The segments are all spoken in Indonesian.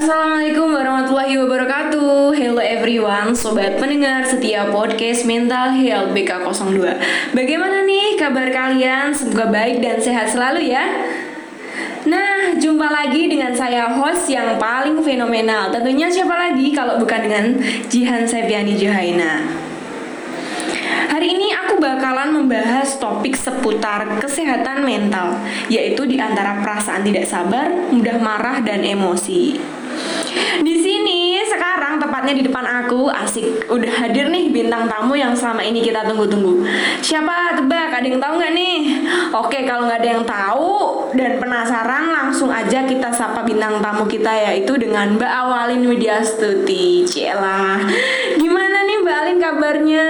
Assalamualaikum warahmatullahi wabarakatuh. Hello everyone, sobat pendengar setia podcast Mental Health BK02 Bagaimana nih kabar kalian? Semoga baik dan sehat selalu ya. Nah, jumpa lagi dengan saya host yang paling fenomenal. Tentunya siapa lagi kalau bukan dengan Jihan Septiani Johaina? Hari ini aku bakalan membahas topik seputar kesehatan mental, yaitu di antara perasaan tidak sabar, mudah marah, dan emosi. Di sini sekarang tepatnya di depan aku asik udah hadir nih bintang tamu yang selama ini kita tunggu-tunggu. Siapa tebak? Ada yang tahu nggak nih? Oke kalau nggak ada yang tahu dan penasaran langsung aja kita sapa bintang tamu kita yaitu dengan Mbak Awalin Widyastuti. Cielah. Gimana nih Mbak Alin kabarnya?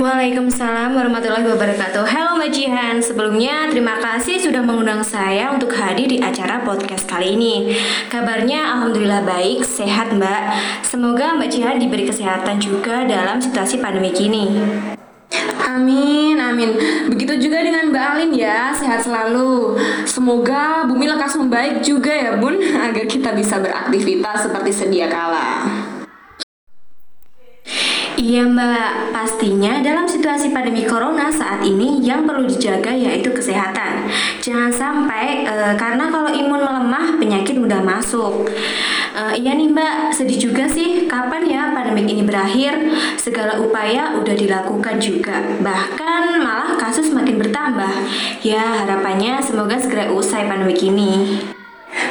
Waalaikumsalam warahmatullahi wabarakatuh Halo Mbak Jihan Sebelumnya terima kasih sudah mengundang saya untuk hadir di acara podcast kali ini Kabarnya Alhamdulillah baik, sehat Mbak Semoga Mbak Jihan diberi kesehatan juga dalam situasi pandemi ini Amin, amin. Begitu juga dengan Mbak Alin ya, sehat selalu. Semoga bumi lekas membaik juga ya Bun, agar kita bisa beraktivitas seperti sedia kala. Iya mbak, pastinya dalam situasi pandemi corona saat ini yang perlu dijaga yaitu kesehatan. Jangan sampai, e, karena kalau imun melemah penyakit mudah masuk. E, Iya nih mbak, sedih juga sih kapan ya pandemi ini berakhir. Segala upaya udah dilakukan juga. Bahkan malah kasus makin bertambah. Ya harapannya semoga segera usai pandemi ini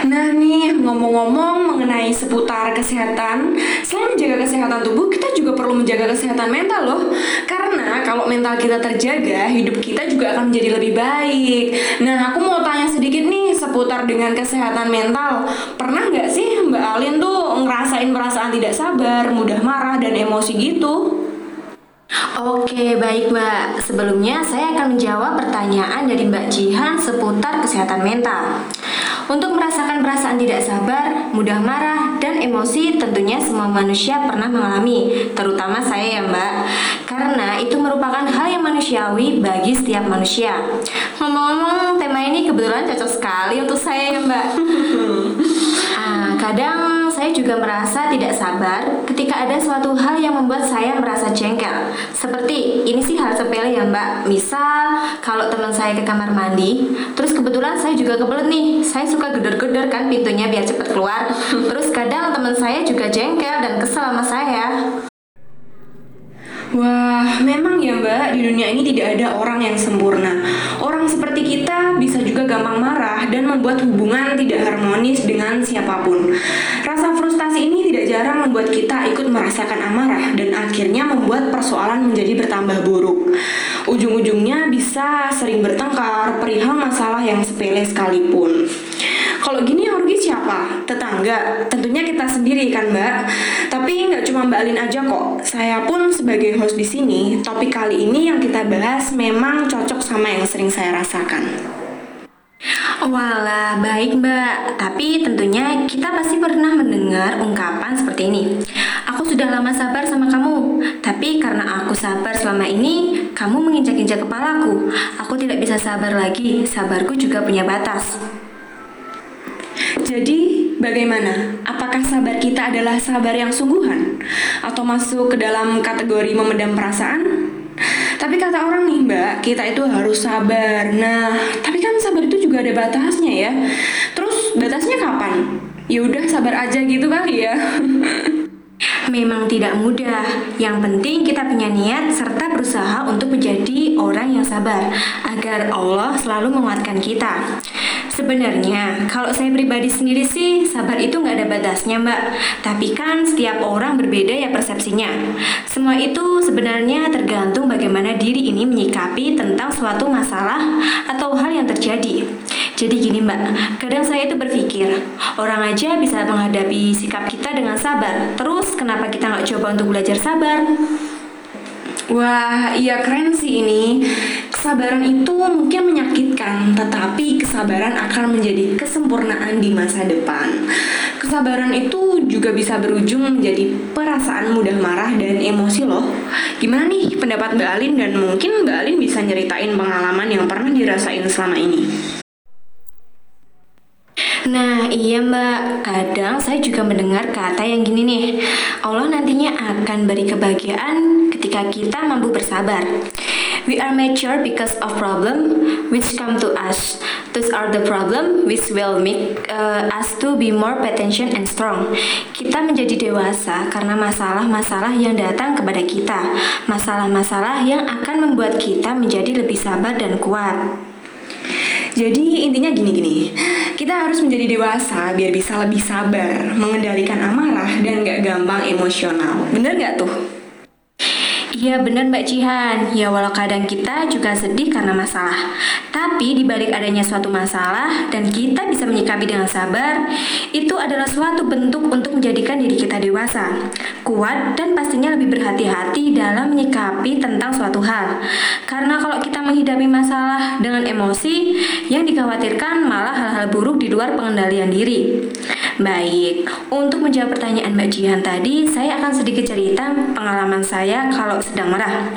Nah nih, ngomong-ngomong mengenai seputar kesehatan, selain menjaga kesehatan tubuh, kita juga perlu menjaga kesehatan mental loh. Karena kalau mental kita terjaga, hidup kita juga akan menjadi lebih baik. Nah, aku mau tanya sedikit nih seputar dengan kesehatan mental. Pernah nggak sih Mbak Alin tuh ngerasain perasaan tidak sabar, mudah marah, dan emosi gitu? Oke, baik Mbak. Sebelumnya saya akan menjawab pertanyaan dari Mbak Jihan seputar kesehatan mental. Untuk merasakan perasaan tidak sabar, mudah marah, dan emosi tentunya semua manusia pernah mengalami, terutama saya ya Mbak. Karena itu merupakan hal yang manusiawi bagi setiap manusia. Ngomong-ngomong, tema ini kebetulan cocok sekali untuk saya ya Mbak. Kadang saya juga merasa tidak sabar ketika ada suatu hal yang membuat saya merasa jengkel. Seperti ini sih hal sepele ya Mbak. Misal kalau teman saya ke kamar mandi, terus kebetulan saya juga kebelet nih. Saya suka geder-geder kan pintunya biar cepat keluar. Terus kadang teman saya juga jengkel dan kesel sama saya. Wah, memang ya Mbak, di dunia ini tidak ada orang yang sempurna. Orang seperti kita bisa juga gampang marah dan membuat hubungan tidak harmonis dengan siapa pun. Rasa frustasi ini tidak jarang membuat kita ikut merasakan amarah dan akhirnya membuat persoalan menjadi bertambah buruk. Ujung-ujungnya bisa sering bertengkar perihal masalah yang sepele sekalipun. Kalau gini? Tetangga. Tentunya kita sendiri kan, Mbak. Tapi nggak cuma Mbak Alin aja kok. Saya pun sebagai host di sini, topik kali ini yang kita bahas memang cocok sama yang sering saya rasakan. Walah, baik mbak. Tapi tentunya kita pasti pernah mendengar ungkapan seperti ini. Aku sudah lama sabar sama kamu, tapi karena aku sabar selama ini, kamu menginjak-injak kepalaku. Aku tidak bisa sabar lagi, sabarku juga punya batas. Jadi, bagaimana? Apakah sabar kita adalah sabar yang sungguhan? Atau masuk ke dalam kategori memendam perasaan? Tapi kata orang nih mbak, kita itu harus sabar Nah, tapi kan sabar itu juga ada batasnya ya Terus batasnya kapan? Ya udah sabar aja gitu kali ya Memang tidak mudah. Yang penting kita punya niat serta berusaha untuk menjadi orang yang sabar agar Allah selalu menguatkan kita. Sebenarnya, kalau saya pribadi sendiri sih, sabar itu nggak ada batasnya, Mbak. Tapi kan setiap orang berbeda ya persepsinya. Semua itu sebenarnya tergantung bagaimana diri ini menyikapi tentang suatu masalah atau hal yang terjadi. Jadi gini mbak, kadang saya itu berpikir, orang aja bisa menghadapi sikap kita dengan sabar. Terus kenapa kita nggak coba untuk belajar sabar? Wah, iya keren sih ini. Kesabaran itu mungkin menyakitkan, tetapi kesabaran akan menjadi kesempurnaan di masa depan. Kesabaran itu juga bisa berujung menjadi perasaan mudah marah dan emosi loh. Gimana nih pendapat Mbak Alin dan mungkin Mbak Alin bisa nyeritain pengalaman yang pernah dirasain selama ini? Nah, iya Mbak. Kadang saya juga mendengar kata yang gini nih. Allah nantinya akan beri kebahagiaan ketika kita mampu bersabar. We are mature because of problem which come to us. Those are the problem which will make uh, us to be more patient and strong. Kita menjadi dewasa karena masalah-masalah yang datang kepada kita. Masalah-masalah yang akan membuat kita menjadi lebih sabar dan kuat. Jadi intinya gini-gini, kita harus menjadi dewasa biar bisa lebih sabar, mengendalikan amarah dan gak gampang emosional. Bener gak tuh? Iya benar Mbak Cihan, ya walau kadang kita juga sedih karena masalah. Tapi dibalik adanya suatu masalah dan kita bisa menyikapi dengan sabar Itu adalah suatu bentuk untuk menjadikan diri kita dewasa Kuat dan pastinya lebih berhati-hati dalam menyikapi tentang suatu hal. Karena kalau kita menghadapi masalah dengan emosi Yang dikhawatirkan malah hal-hal buruk di luar pengendalian diri Baik, untuk menjawab pertanyaan Mbak Jihan tadi, saya akan sedikit cerita pengalaman saya kalau sedang marah.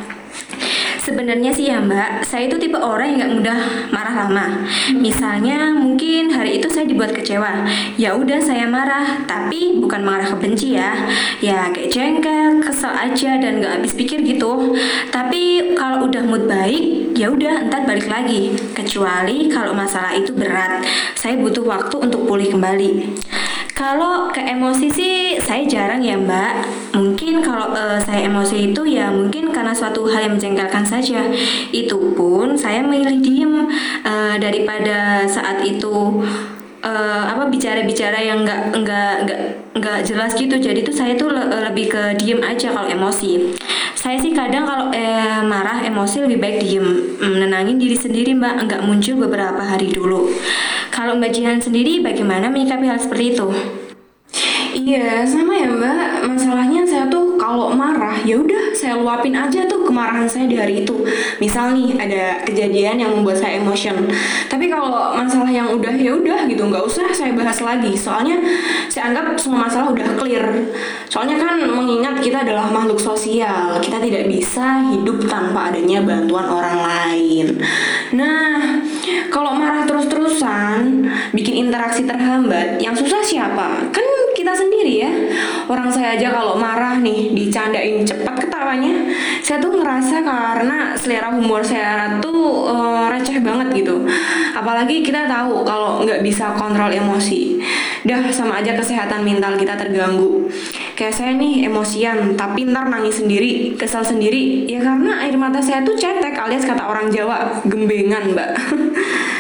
Sebenarnya sih ya mbak, saya itu tipe orang yang nggak mudah marah lama. Misalnya mungkin hari itu saya dibuat kecewa, ya udah saya marah, tapi bukan marah kebenci ya, ya kayak jengkel, kesel aja dan nggak habis pikir gitu. Tapi kalau udah mood baik, ya udah entar balik lagi. Kecuali kalau masalah itu berat, saya butuh waktu untuk pulih kembali. Kalau ke emosi sih saya jarang ya mbak. Mungkin kalau uh, saya emosi itu ya mungkin karena suatu hal yang menjengkelkan saja. Itu pun saya memilih diem uh, daripada saat itu uh, apa bicara-bicara yang nggak nggak nggak nggak jelas gitu. Jadi tuh saya tuh le lebih ke diem aja kalau emosi. Saya sih kadang kalau eh, marah emosi lebih baik diem, menenangin diri sendiri mbak, nggak muncul beberapa hari dulu. Kalau Mbak Jihan sendiri bagaimana menyikapi hal seperti itu? Iya, sama ya Mbak. Masalahnya kalau marah, ya udah saya luapin aja tuh kemarahan saya di hari itu. Misal nih ada kejadian yang membuat saya emotion. Tapi kalau masalah yang udah ya udah gitu, nggak usah saya bahas lagi. Soalnya saya anggap semua masalah udah clear. Soalnya kan mengingat kita adalah makhluk sosial, kita tidak bisa hidup tanpa adanya bantuan orang lain. Nah, kalau marah terus-terusan, bikin interaksi terhambat, yang susah siapa? Kan kita sendiri ya. Orang saya aja kalau marah nih, dicandain cepat ketawanya, saya tuh ngerasa karena selera humor saya tuh uh, receh banget gitu. Apalagi kita tahu kalau nggak bisa kontrol emosi. Dah sama aja kesehatan mental kita terganggu. Kayak saya nih emosian, tapi ntar nangis sendiri, kesal sendiri. Ya karena air mata saya tuh cetek alias kata orang Jawa, gembengan mbak.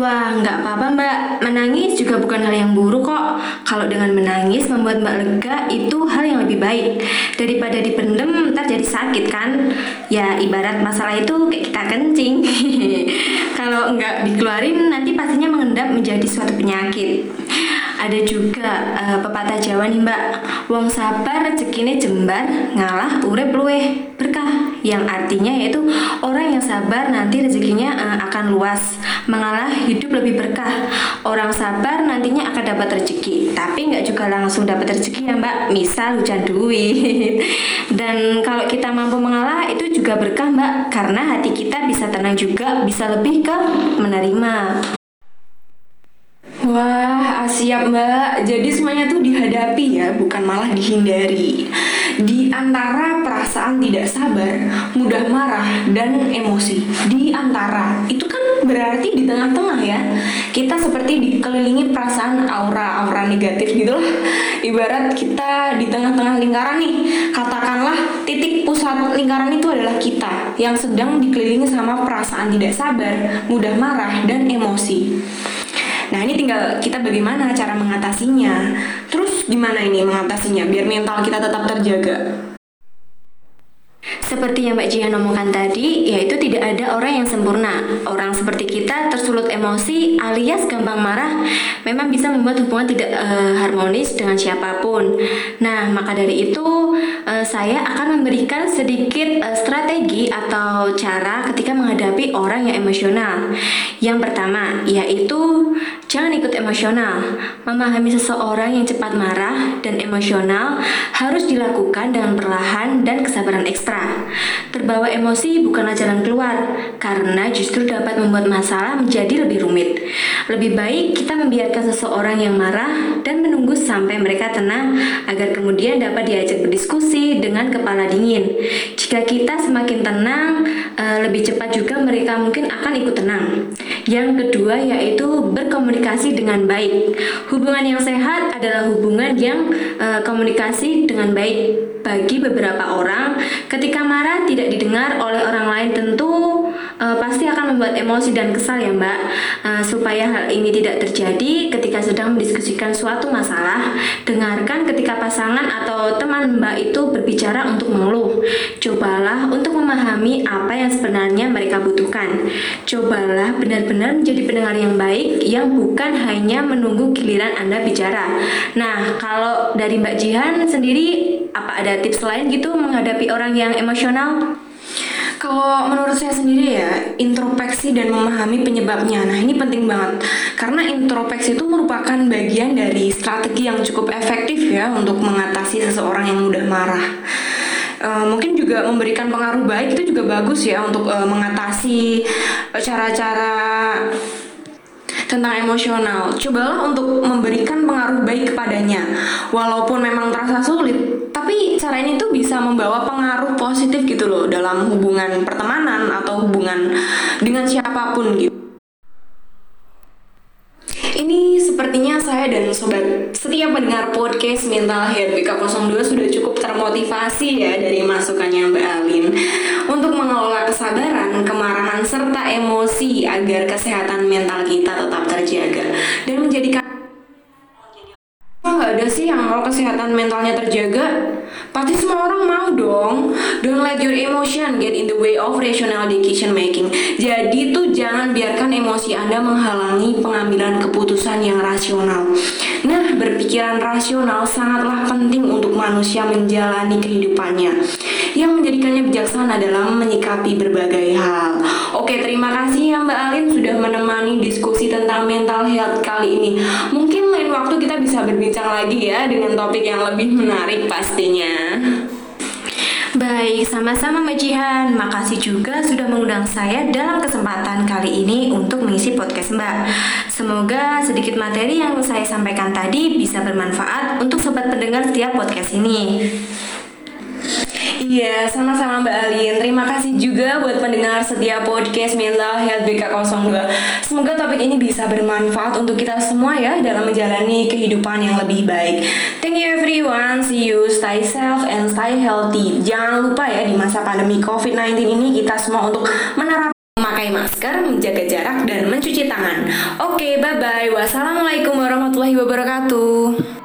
Wah, nggak apa-apa mbak. Menangis juga bukan hal yang buruk kok. Kalau dengan menangis membuat mbak lega, itu hal yang lebih baik. Daripada dipendem, ntar jadi sakit kan? Ya, ibarat masalah itu kayak kita kencing. Kalau nggak dikeluarin, nanti pastinya mengendap menjadi suatu penyakit. Ada juga uh, pepatah Jawa nih mbak Wong sabar rezekine jembar ngalah urep luweh berkah Yang artinya yaitu orang yang sabar nanti rezekinya uh, akan luas. Mengalah hidup lebih berkah. Orang sabar nantinya akan dapat rezeki. Tapi nggak juga langsung dapat rezeki ya mbak. Misal hujan duit. Dan kalau kita mampu mengalah itu juga berkah mbak. Karena hati kita bisa tenang juga Bisa lebih ke menerima siap mbak. Jadi semuanya tuh dihadapi ya, bukan malah dihindari. Di antara perasaan tidak sabar, mudah marah, dan emosi. Di antara, itu kan berarti di tengah-tengah ya. Kita seperti dikelilingi perasaan aura-aura negatif gitu lah. Ibarat kita di tengah-tengah lingkaran nih. Katakanlah titik pusat lingkaran itu adalah kita yang sedang dikelilingi sama perasaan tidak sabar, mudah marah, dan emosi. Nah ini tinggal kita bagaimana cara mengatasinya. Terus gimana ini mengatasinya biar mental kita tetap terjaga? Seperti yang Mbak Jihan omongkan tadi, yaitu tidak ada orang yang sempurna. Orang seperti kita tersulut emosi alias gampang marah memang bisa membuat hubungan tidak uh, harmonis dengan siapa pun. Nah, maka dari itu uh, saya akan memberikan sedikit uh, strategi atau cara ketika menghadapi orang yang emosional. Yang pertama, yaitu Jangan ikut emosional. Memahami seseorang yang cepat marah dan emosional harus dilakukan dengan perlahan dan kesabaran ekstra. Terbawa emosi bukanlah jalan keluar, karena justru dapat membuat masalah menjadi lebih rumit. Lebih baik kita membiarkan seseorang yang marah dan menunggu sampai mereka tenang agar kemudian dapat diajak berdiskusi dengan kepala dingin. Jika kita semakin tenang, eh, lebih cepat juga mereka mungkin akan ikut tenang. Yang kedua yaitu berkomunikasi dengan baik. Hubungan yang sehat adalah hubungan yang uh, komunikasi dengan baik. Bagi beberapa orang, ketika marah tidak didengar oleh orang lain tentu uh, pasti akan membuat emosi dan kesal ya Mbak. Uh, supaya hal ini tidak terjadi ketika sedang mendiskusikan suatu masalah, dengarkan ketika pasangan atau teman Mbak itu berbicara untuk mengeluh. Cobalah untuk memahami apa yang sebenarnya mereka butuhkan. Cobalah benar-benar menjadi pendengar yang baik yang bukan hanya menunggu giliran Anda bicara. Nah, kalau dari Mbak Jihan sendiri apa ada tips lain gitu menghadapi orang yang emosional? Kalau menurut saya sendiri ya, introspeksi dan memahami penyebabnya. Nah, ini penting banget. Karena introspeksi itu merupakan bagian dari strategi yang cukup efektif ya untuk mengatasi seseorang yang mudah marah. Uh, mungkin juga memberikan pengaruh baik itu juga bagus ya untuk uh, mengatasi cara-cara tentang emosional. Cobalah untuk memberikan pengaruh baik kepadanya. Walaupun memang terasa sulit, tapi cara ini tuh bisa membawa pengaruh positif gitu loh dalam hubungan pertemanan atau hubungan dengan siapa pun gitu. Ini sepertinya saya dan sobat setiap pendengar podcast Mental Health BK02 sudah cukup termotivasi ya dari masukannya Mbak Alin untuk mengelola kesabaran, kemarahan, serta emosi agar kesehatan mental kita tetap terjaga dan menjadikan nggak ada sih yang mau kesehatan mentalnya terjaga? Pasti semua orang mau dong. Don't let your emotion get in the way of rational decision making. Jadi tuh jangan biarkan emosi anda menghalangi pengambilan keputusan yang rasional. Nah berpikiran rasional sangatlah penting untuk manusia menjalani kehidupannya. Yang menjadikannya bijaksana dalam menyikapi berbagai hal. Oke, terima kasih ya Mbak Alin sudah menemani diskusi tentang mental health kali ini. Mungkin lain waktu kita bisa berbincang lagi ya dengan topik yang lebih menarik pastinya. Baik, sama-sama Mbak Jihan. Makasih juga sudah mengundang saya dalam kesempatan kali ini untuk mengisi podcast Mbak. Semoga sedikit materi yang saya sampaikan tadi bisa bermanfaat untuk sobat pendengar setiap podcast ini. Iya, sama-sama Mbak Alin. Terima kasih juga buat pendengar setiap podcast Mental Health BK02. Semoga topik ini bisa bermanfaat untuk kita semua ya dalam menjalani kehidupan yang lebih baik. Thank you everyone. See you. Stay safe and stay healthy. Jangan lupa ya di masa pandemi COVID-19 ini kita semua untuk menerapkan memakai masker, menjaga jarak, dan mencuci tangan. Oke, bye-bye. Wassalamualaikum warahmatullahi wabarakatuh.